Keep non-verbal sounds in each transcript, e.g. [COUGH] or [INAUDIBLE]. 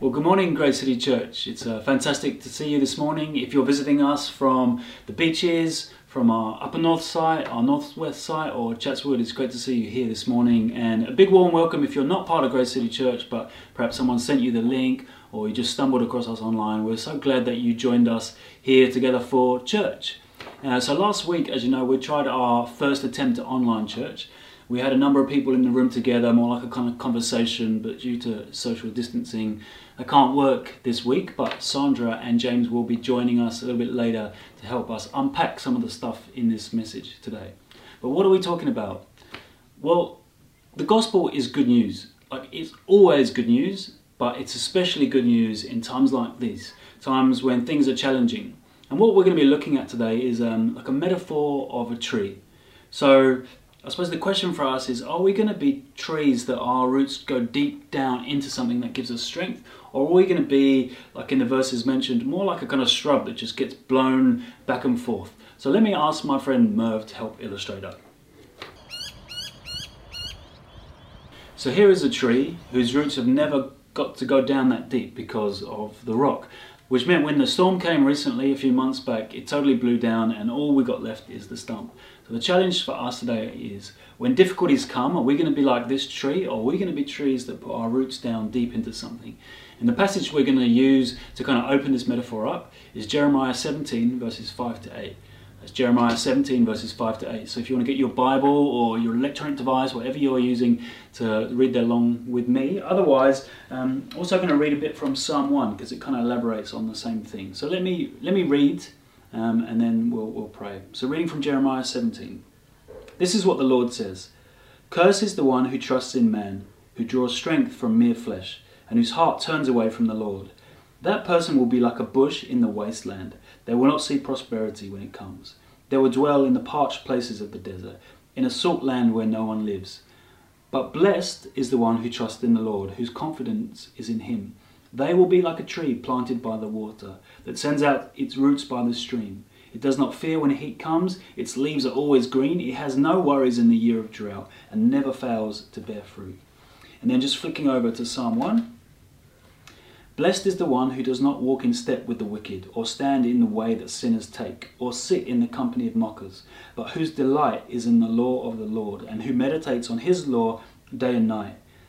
Well, good morning, Grace City Church. It's uh, fantastic to see you this morning. If you're visiting us from the beaches, from our upper north side, our northwest side, or Chatswood, it's great to see you here this morning. And a big warm welcome if you're not part of Grace City Church, but perhaps someone sent you the link or you just stumbled across us online. We're so glad that you joined us here together for church. Uh, so, last week, as you know, we tried our first attempt at online church we had a number of people in the room together, more like a kind of conversation, but due to social distancing, I can't work this week. But Sandra and James will be joining us a little bit later to help us unpack some of the stuff in this message today. But what are we talking about? Well, the gospel is good news. Like it's always good news, but it's especially good news in times like these, times when things are challenging. And what we're going to be looking at today is um, like a metaphor of a tree. So I suppose the question for us is are we going to be trees that our roots go deep down into something that gives us strength? Or are we going to be, like in the verses mentioned, more like a kind of shrub that just gets blown back and forth? So let me ask my friend Merv to help illustrate that. So here is a tree whose roots have never got to go down that deep because of the rock, which meant when the storm came recently, a few months back, it totally blew down and all we got left is the stump. So the challenge for us today is when difficulties come, are we going to be like this tree or are we going to be trees that put our roots down deep into something? And the passage we're going to use to kind of open this metaphor up is Jeremiah 17 verses 5 to 8. That's Jeremiah 17 verses 5 to 8. So if you want to get your Bible or your electronic device, whatever you're using to read along with me. Otherwise, um, also going to read a bit from Psalm 1 because it kind of elaborates on the same thing. So let me let me read um, and then we'll, we'll pray. So, reading from Jeremiah 17. This is what the Lord says Curse is the one who trusts in man, who draws strength from mere flesh, and whose heart turns away from the Lord. That person will be like a bush in the wasteland. They will not see prosperity when it comes. They will dwell in the parched places of the desert, in a salt land where no one lives. But blessed is the one who trusts in the Lord, whose confidence is in him. They will be like a tree planted by the water, that sends out its roots by the stream. It does not fear when heat comes, its leaves are always green, it has no worries in the year of drought, and never fails to bear fruit. And then just flicking over to Psalm 1. Blessed is the one who does not walk in step with the wicked, or stand in the way that sinners take, or sit in the company of mockers, but whose delight is in the law of the Lord, and who meditates on his law day and night.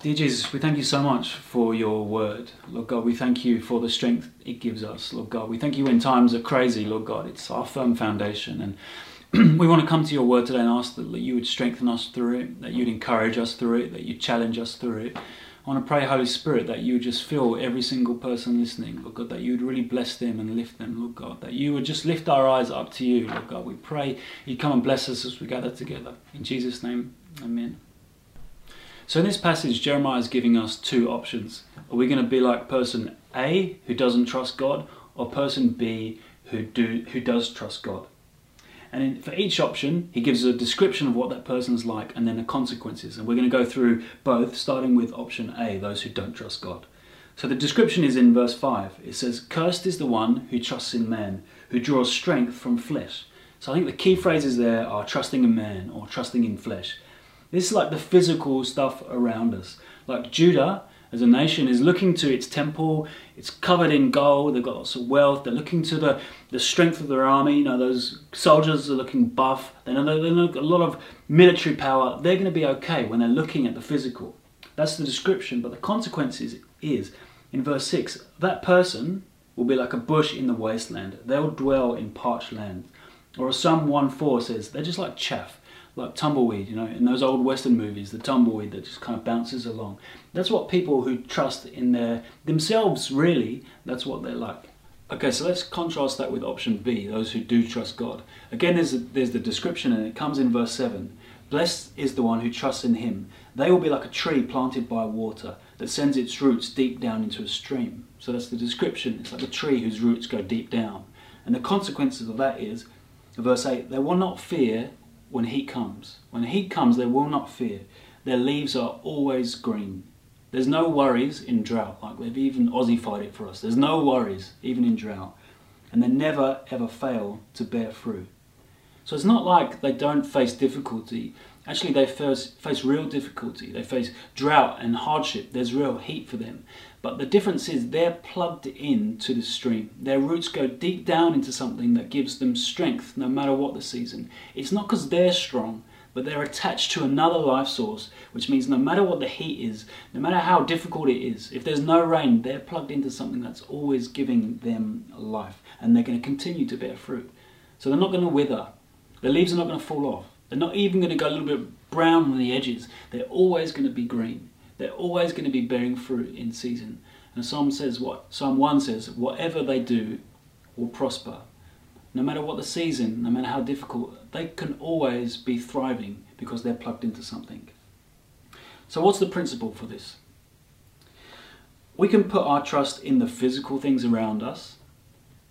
Dear Jesus, we thank you so much for your word. Lord God, we thank you for the strength it gives us. Lord God, we thank you when times are crazy, Lord God. It's our firm foundation. And [CLEARS THROAT] we want to come to your word today and ask that you would strengthen us through it, that you'd encourage us through it, that you'd challenge us through it. I want to pray, Holy Spirit, that you would just fill every single person listening, Lord God, that you would really bless them and lift them, Lord God, that you would just lift our eyes up to you, Lord God. We pray you come and bless us as we gather together. In Jesus' name, amen. So in this passage, Jeremiah is giving us two options. Are we going to be like person A, who doesn't trust God, or person B, who, do, who does trust God? And in, for each option, he gives a description of what that person is like and then the consequences. And we're going to go through both, starting with option A, those who don't trust God. So the description is in verse 5. It says, Cursed is the one who trusts in man, who draws strength from flesh. So I think the key phrases there are trusting in man or trusting in flesh. This is like the physical stuff around us. Like Judah, as a nation, is looking to its temple. It's covered in gold. They've got lots of wealth. They're looking to the, the strength of their army. You know, those soldiers are looking buff. They know they look a lot of military power. They're going to be okay when they're looking at the physical. That's the description. But the consequences is, in verse 6, that person will be like a bush in the wasteland. They'll dwell in parched land. Or as Psalm 1.4 says, they're just like chaff like tumbleweed, you know, in those old Western movies, the tumbleweed that just kind of bounces along. That's what people who trust in their themselves really, that's what they're like. Okay, so let's contrast that with option B, those who do trust God. Again, there's, a, there's the description and it comes in verse 7. Blessed is the one who trusts in him. They will be like a tree planted by water that sends its roots deep down into a stream. So that's the description. It's like a tree whose roots go deep down. And the consequences of that is, verse 8, they will not fear when heat comes. When heat comes, they will not fear. Their leaves are always green. There's no worries in drought, like they've even Aussified it for us. There's no worries, even in drought. And they never ever fail to bear fruit. So it's not like they don't face difficulty. Actually, they face, face real difficulty. They face drought and hardship. There's real heat for them. But the difference is they're plugged in to the stream. Their roots go deep down into something that gives them strength no matter what the season. It's not because they're strong, but they're attached to another life source, which means no matter what the heat is, no matter how difficult it is, if there's no rain, they're plugged into something that's always giving them life, and they're going to continue to bear fruit. So they're not going to wither. The leaves are not going to fall off. They're not even going to go a little bit brown on the edges. They're always going to be green. They're always going to be bearing fruit in season. And Psalm says what? Psalm 1 says, whatever they do will prosper. No matter what the season, no matter how difficult, they can always be thriving because they're plugged into something. So, what's the principle for this? We can put our trust in the physical things around us,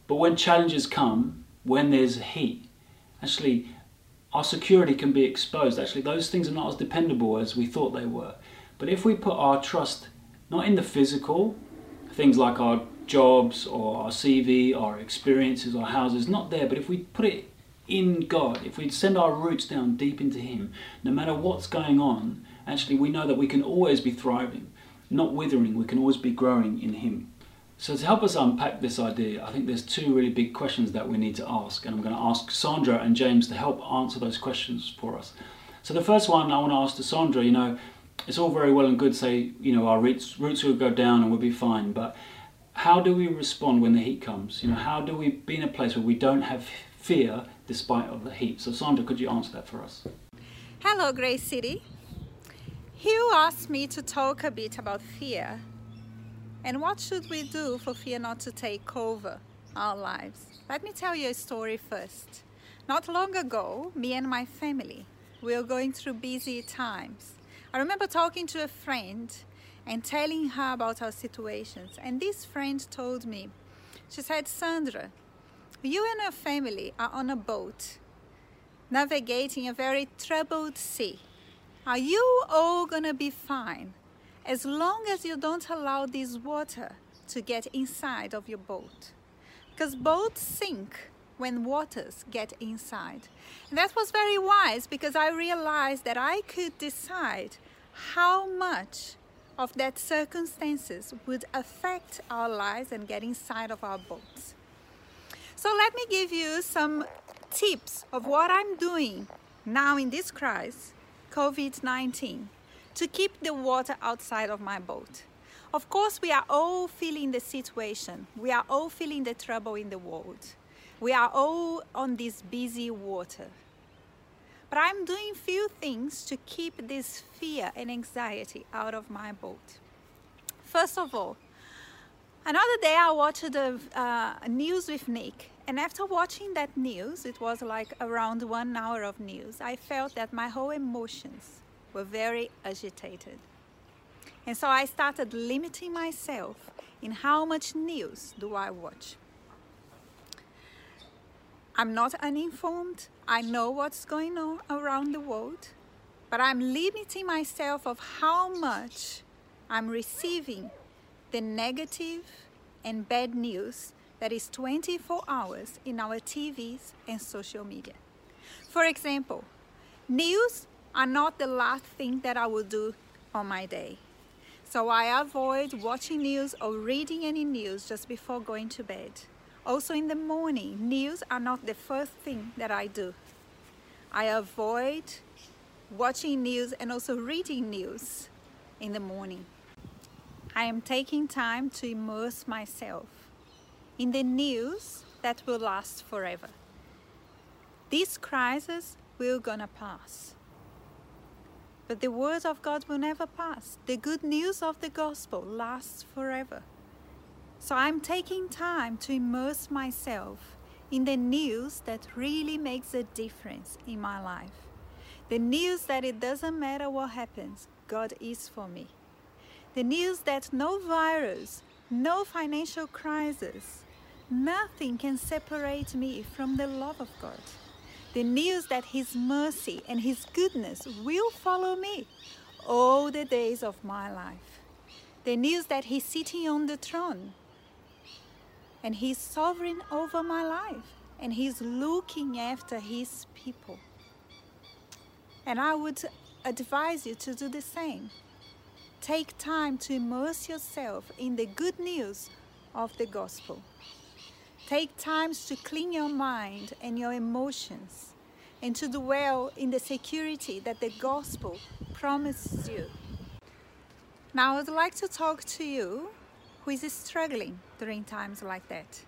but when challenges come, when there's heat, actually our security can be exposed. Actually, those things are not as dependable as we thought they were. But if we put our trust not in the physical, things like our jobs or our CV, our experiences, our houses, not there, but if we put it in God, if we send our roots down deep into Him, no matter what's going on, actually we know that we can always be thriving, not withering, we can always be growing in Him. So to help us unpack this idea, I think there's two really big questions that we need to ask, and I'm going to ask Sandra and James to help answer those questions for us. So the first one I want to ask to Sandra, you know, it's all very well and good say, you know, our roots, roots will go down and we'll be fine, but how do we respond when the heat comes? You know, how do we be in a place where we don't have fear despite of the heat? So Sandra, could you answer that for us? Hello, Grace City. Hugh asked me to talk a bit about fear and what should we do for fear not to take over our lives? Let me tell you a story first. Not long ago, me and my family, we were going through busy times. I remember talking to a friend and telling her about our situations. And this friend told me, she said, Sandra, you and your family are on a boat navigating a very troubled sea. Are you all gonna be fine? as long as you don't allow this water to get inside of your boat. Because boats sink when waters get inside. And that was very wise because I realized that I could decide how much of that circumstances would affect our lives and get inside of our boats. So let me give you some tips of what I'm doing now in this crisis, COVID-19 to keep the water outside of my boat. Of course, we are all feeling the situation. We are all feeling the trouble in the world. We are all on this busy water. But I'm doing few things to keep this fear and anxiety out of my boat. First of all, another day I watched the uh, news with Nick and after watching that news, it was like around one hour of news, I felt that my whole emotions were very agitated. And so I started limiting myself in how much news do I watch. I'm not uninformed. I know what's going on around the world, but I'm limiting myself of how much I'm receiving the negative and bad news that is 24 hours in our TVs and social media. For example, news are not the last thing that I will do on my day. So I avoid watching news or reading any news just before going to bed. Also in the morning, news are not the first thing that I do. I avoid watching news and also reading news in the morning. I am taking time to immerse myself in the news that will last forever. This crisis will gonna pass. But the word of God will never pass. The good news of the gospel lasts forever. So I'm taking time to immerse myself in the news that really makes a difference in my life. The news that it doesn't matter what happens, God is for me. The news that no virus, no financial crisis, Nothing can separate me from the love of God. The news that His mercy and His goodness will follow me all the days of my life. The news that He's sitting on the throne and He's sovereign over my life and He's looking after His people. And I would advise you to do the same. Take time to immerse yourself in the good news of the gospel. Take times to clean your mind and your emotions and to dwell in the security that the gospel promises you. Now, I would like to talk to you who is struggling during times like that.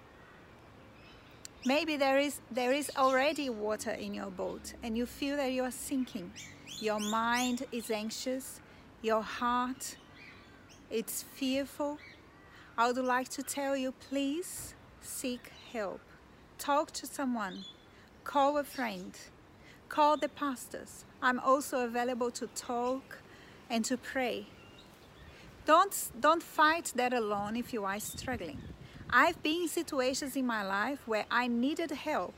Maybe there is, there is already water in your boat and you feel that you are sinking. Your mind is anxious, your heart it's fearful. I would like to tell you please seek help. Talk to someone. Call a friend. Call the pastors. I'm also available to talk and to pray. Don't, don't fight that alone if you are struggling. I've been in situations in my life where I needed help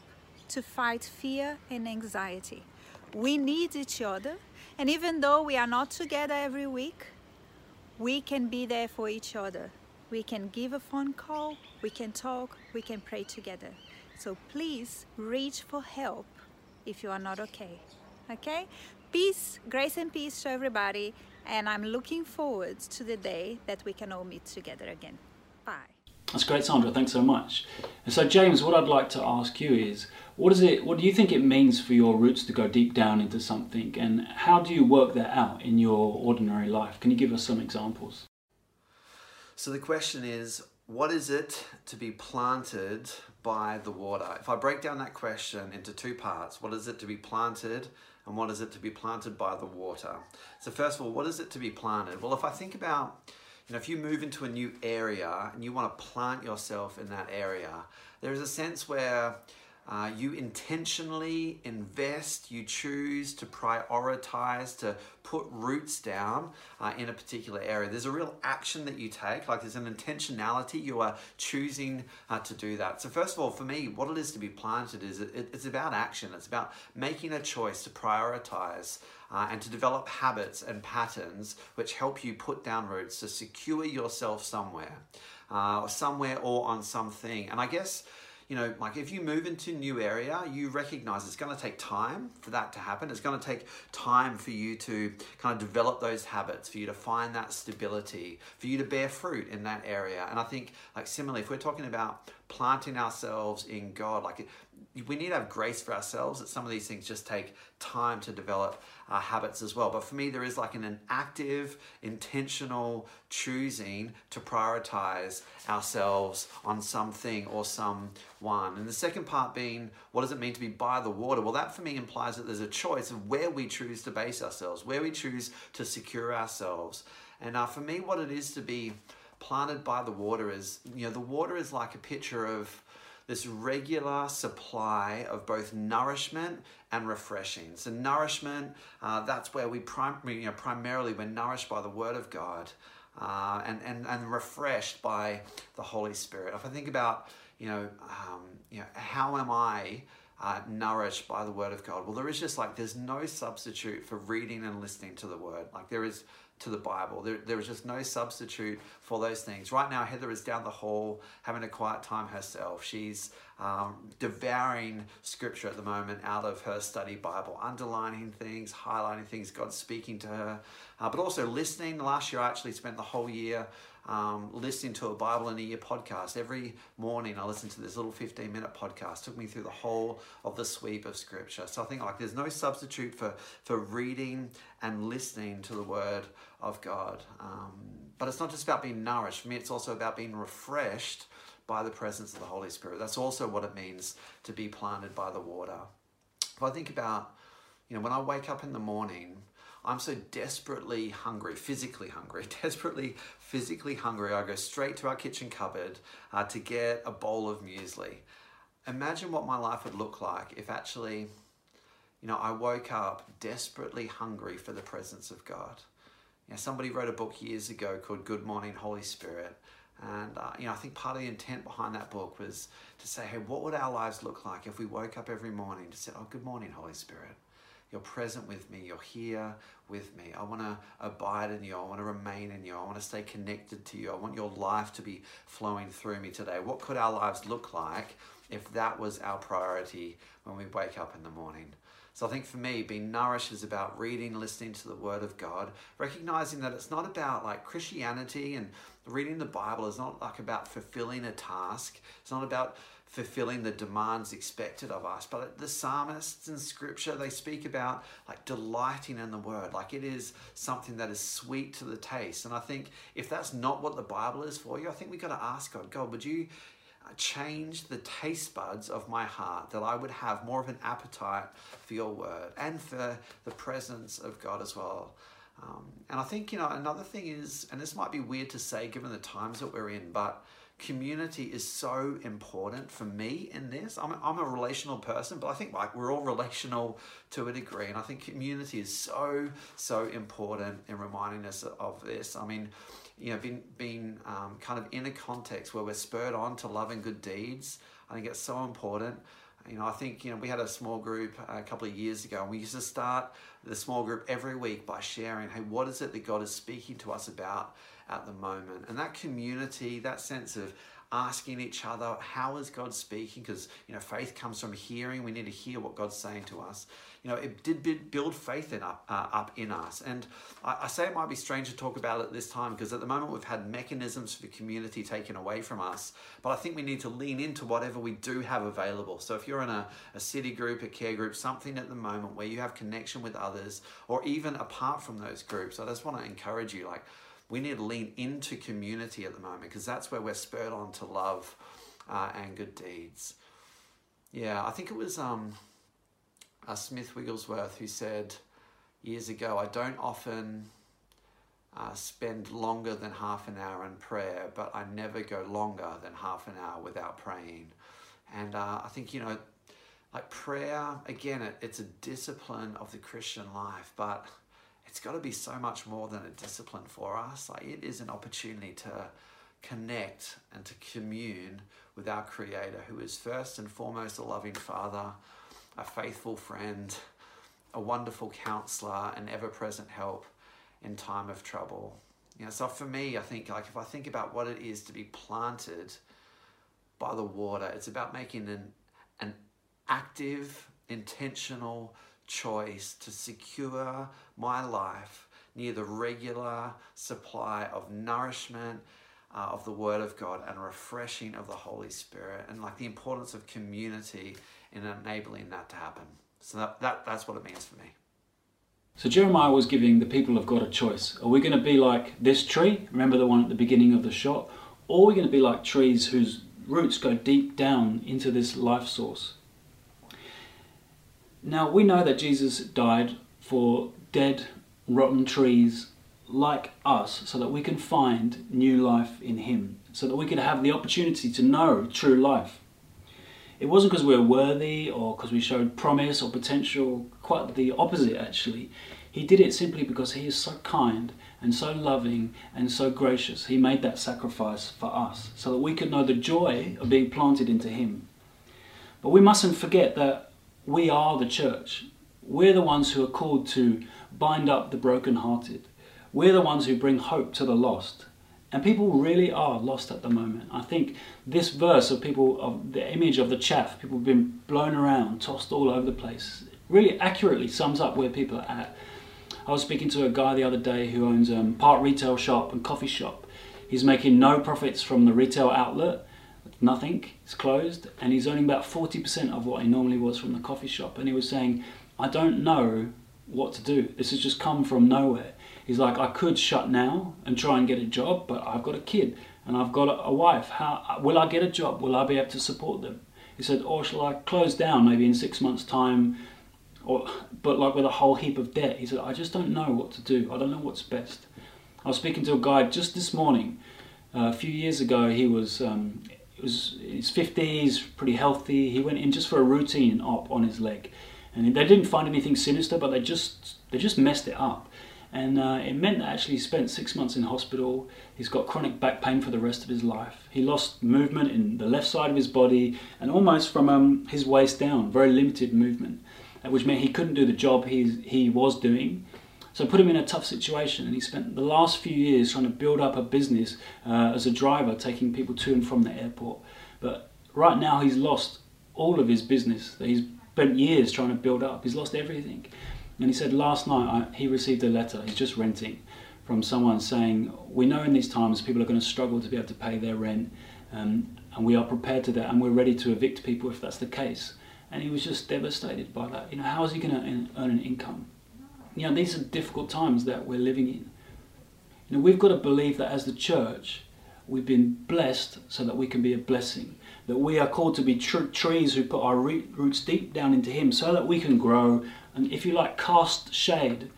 to fight fear and anxiety. We need each other, and even though we are not together every week, we can be there for each other. We can give a phone call, we can talk, we can pray together. So please reach for help if you are not okay. Okay? Peace, grace, and peace to everybody. And I'm looking forward to the day that we can all meet together again. Bye. That's great, Sandra. Thanks so much. And so, James, what I'd like to ask you is, what is it? What do you think it means for your roots to go deep down into something, and how do you work that out in your ordinary life? Can you give us some examples? So the question is, what is it to be planted by the water? If I break down that question into two parts, what is it to be planted and what is it to be planted by the water? So first of all, what is it to be planted? Well, if I think about you know, if you move into a new area and you want to plant yourself in that area, there is a sense where uh, you intentionally invest, you choose to prioritize, to put roots down uh, in a particular area. There's a real action that you take, like there's an intentionality, you are choosing uh, to do that. So, first of all, for me, what it is to be planted is it, it's about action, it's about making a choice to prioritize. Uh, and to develop habits and patterns which help you put down roots to secure yourself somewhere, uh, somewhere or on something. And I guess you know, like if you move into a new area, you recognize it's going to take time for that to happen. It's going to take time for you to kind of develop those habits, for you to find that stability, for you to bear fruit in that area. And I think, like, similarly, if we're talking about planting ourselves in God, like, we need to have grace for ourselves that some of these things just take time to develop uh, habits as well. But for me, there is like an, an active, intentional choosing to prioritize ourselves on something or someone. And the second part being, what does it mean to be by the water? Well, that for me implies that there's a choice of where we choose to base ourselves, where we choose to secure ourselves. And uh, for me, what it is to be planted by the water is, you know, the water is like a picture of this regular supply of both nourishment and refreshing. So nourishment, uh, that's where we prim- you know, primarily we're nourished by the Word of God. Uh, and, and, and refreshed by the Holy Spirit. If I think about, you know, um, you know, how am I uh, nourished by the Word of God? Well, there is just like there's no substitute for reading and listening to the Word. Like there is to the Bible. There, is just no substitute for those things. Right now, Heather is down the hall having a quiet time herself. She's um, devouring scripture at the moment out of her study Bible, underlining things, highlighting things, God's speaking to her, uh, but also listening. Last year, I actually spent the whole year um, listening to a Bible in a Year podcast. Every morning I listen to this little 15 minute podcast. Took me through the whole of the sweep of Scripture. So I think like there's no substitute for, for reading and listening to the Word of God. Um, but it's not just about being nourished. For me, it's also about being refreshed by the presence of the Holy Spirit. That's also what it means to be planted by the water. If I think about, you know, when I wake up in the morning, I'm so desperately hungry, physically hungry, [LAUGHS] desperately physically hungry. I go straight to our kitchen cupboard uh, to get a bowl of muesli. Imagine what my life would look like if actually, you know, I woke up desperately hungry for the presence of God. You know, somebody wrote a book years ago called Good Morning Holy Spirit. And uh, you know, I think part of the intent behind that book was to say, hey, what would our lives look like if we woke up every morning to say, oh, good morning, Holy Spirit. You're present with me. You're here with me. I want to abide in you. I want to remain in you. I want to stay connected to you. I want your life to be flowing through me today. What could our lives look like if that was our priority when we wake up in the morning? So I think for me, being nourished is about reading, listening to the Word of God, recognizing that it's not about like Christianity and reading the Bible is not like about fulfilling a task. It's not about fulfilling the demands expected of us. But the psalmists in scripture, they speak about like delighting in the word, like it is something that is sweet to the taste. And I think if that's not what the Bible is for you, I think we got to ask God, God, would you change the taste buds of my heart that I would have more of an appetite for your word and for the presence of God as well. Um, and I think, you know, another thing is, and this might be weird to say given the times that we're in, but community is so important for me in this. I'm a, I'm a relational person, but I think like we're all relational to a degree, and I think community is so so important in reminding us of this. I mean, you know, being being um, kind of in a context where we're spurred on to love and good deeds. I think it's so important. You know, I think you know we had a small group a couple of years ago, and we used to start the small group every week by sharing, hey, what is it that God is speaking to us about at the moment. And that community, that sense of asking each other, how is God speaking? Because, you know, faith comes from hearing. We need to hear what God's saying to us. You know, it did build faith in up, uh, up in us. And I, I, say it might be strange to talk about it this time because at the moment we've had mechanisms for community taken away from us. But I think we need to lean into whatever we do have available. So if you're in a, a city group, a care group, something at the moment where you have connection with others, or even apart from those groups, I just want to encourage you, like, we need to lean into community at the moment because that's where we're spurred on to love uh, and good deeds. Yeah, I think it was um, uh, Smith Wigglesworth who said years ago, I don't often uh, spend longer than half an hour in prayer, but I never go longer than half an hour without praying. And uh, I think, you know, like prayer, again, it, it's a discipline of the Christian life, but it's got to be so much more than a discipline for us. Like it is an opportunity to connect and to commune with our Creator, who is first and foremost a loving Father, a faithful friend, a wonderful counselor, an ever present help in time of trouble. You know, so for me, I think like if I think about what it is to be planted by the water, it's about making an an active, intentional choice to secure my life near the regular supply of nourishment uh, of the Word of God and refreshing of the Holy Spirit, and like the importance of community in enabling that to happen. So that, that that's what it means for me. So Jeremiah was giving the people of God a choice. Are we going to be like this tree? Remember the one at the beginning of the shot? Or are we going to be like trees whose roots go deep down into this life source? Now, we know that Jesus died for dead, rotten trees like us so that we can find new life in Him, so that we can have the opportunity to know true life. It wasn't because we were worthy or because we showed promise or potential, quite the opposite actually. He did it simply because He is so kind and so loving and so gracious. He made that sacrifice for us so that we could know the joy of being planted into Him. But we mustn't forget that we are the church. We're the ones who are called to bind up the brokenhearted. We're the ones who bring hope to the lost. And people really are lost at the moment. I think this verse of people, of the image of the chaff, people have been blown around, tossed all over the place, really accurately sums up where people are at. I was speaking to a guy the other day who owns a um, part retail shop and coffee shop. He's making no profits from the retail outlet nothing, it's closed, and he's earning about 40% of what he normally was from the coffee shop. And he was saying, I don't know what to do. This has just come from nowhere. He's like, I could shut now and try and get a job, but I've got a kid and I've got a wife. How will I get a job? Will I be able to support them? He said, or shall I close down maybe in six months' time? Or, but like with a whole heap of debt. He said, I just don't know what to do. I don't know what's best. I was speaking to a guy just this morning. Uh, a few years ago, he was um, was his 50s, pretty healthy. He went in just for a routine op on his leg, and they didn't find anything sinister, but they just they just messed it up. And uh, it meant that actually he spent six months in hospital. He's got chronic back pain for the rest of his life. He lost movement in the left side of his body and almost from um, his waist down, very limited movement, which meant he couldn't do the job he, he was doing. So put him in a tough situation, and he spent the last few years trying to build up a business uh, as a driver, taking people to and from the airport. But right now, he's lost all of his business that he's spent years trying to build up. He's lost everything. And he said last night I, he received a letter, he's just renting, from someone saying, We know in these times people are going to struggle to be able to pay their rent, um, and we are prepared to that, and we're ready to evict people if that's the case. And he was just devastated by that. You know, how is he going to earn an income? You know, these are difficult times that we're living in. You know, we've got to believe that as the church, we've been blessed so that we can be a blessing. That we are called to be tr- trees who put our roots deep down into Him so that we can grow and, if you like, cast shade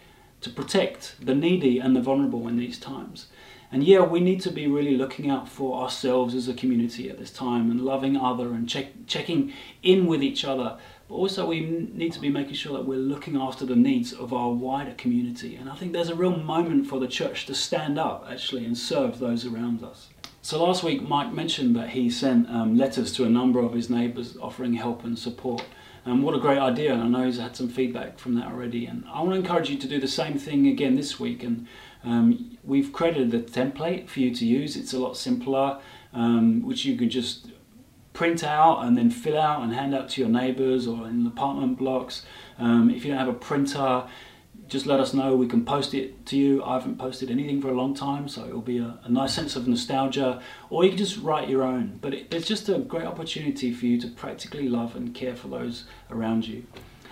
to protect the needy and the vulnerable in these times. And yeah, we need to be really looking out for ourselves as a community at this time and loving other and check, checking in with each other. But also, we need to be making sure that we're looking after the needs of our wider community. And I think there's a real moment for the church to stand up actually and serve those around us. So last week, Mike mentioned that he sent um, letters to a number of his neighbours offering help and support. And what a great idea! And I know he's had some feedback from that already. And I want to encourage you to do the same thing again this week. And um, we've created a template for you to use. It's a lot simpler, um, which you can just print out and then fill out and hand out to your neighbours or in apartment blocks. Um, if you don't have a printer, just let us know. We can post it to you. I haven't posted anything for a long time, so it'll be a, a nice sense of nostalgia. Or you can just write your own. But it, it's just a great opportunity for you to practically love and care for those around you.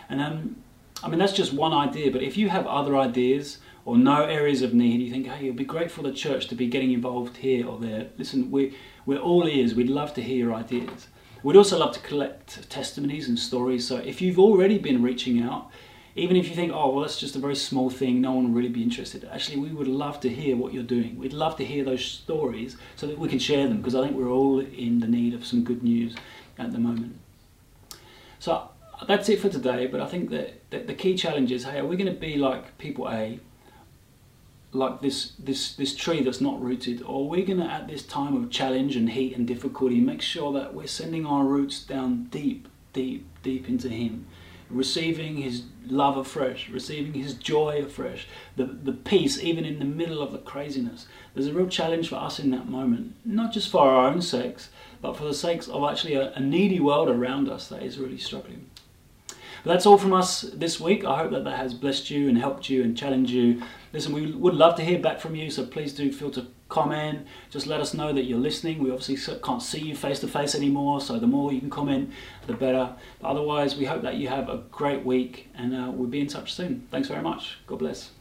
And um, I mean, that's just one idea. But if you have other ideas or know areas of need, you think, hey, it'd be great for the church to be getting involved here or there. Listen, we, we're all ears. We'd love to hear your ideas. We'd also love to collect testimonies and stories. So if you've already been reaching out, even if you think, oh, well, that's just a very small thing, no one will really be interested. Actually, we would love to hear what you're doing. We'd love to hear those stories so that we can share them because I think we're all in the need of some good news at the moment. So that's it for today, but I think that, that the key challenge is hey, are we going to be like people A, like this, this, this tree that's not rooted, or we're going to, at this time of challenge and heat and difficulty, make sure that we're sending our roots down deep, deep, deep into Him? receiving his love afresh, receiving his joy afresh, the, the peace even in the middle of the craziness. There's a real challenge for us in that moment, not just for our own sakes, but for the sakes of actually a, a needy world around us that is really struggling. But that's all from us this week. I hope that that has blessed you and helped you and challenged you. Listen, we would love to hear back from you, so please do feel to comment. Just let us know that you're listening. We obviously can't see you face to face anymore, so the more you can comment, the better. But otherwise, we hope that you have a great week and uh, we'll be in touch soon. Thanks very much. God bless.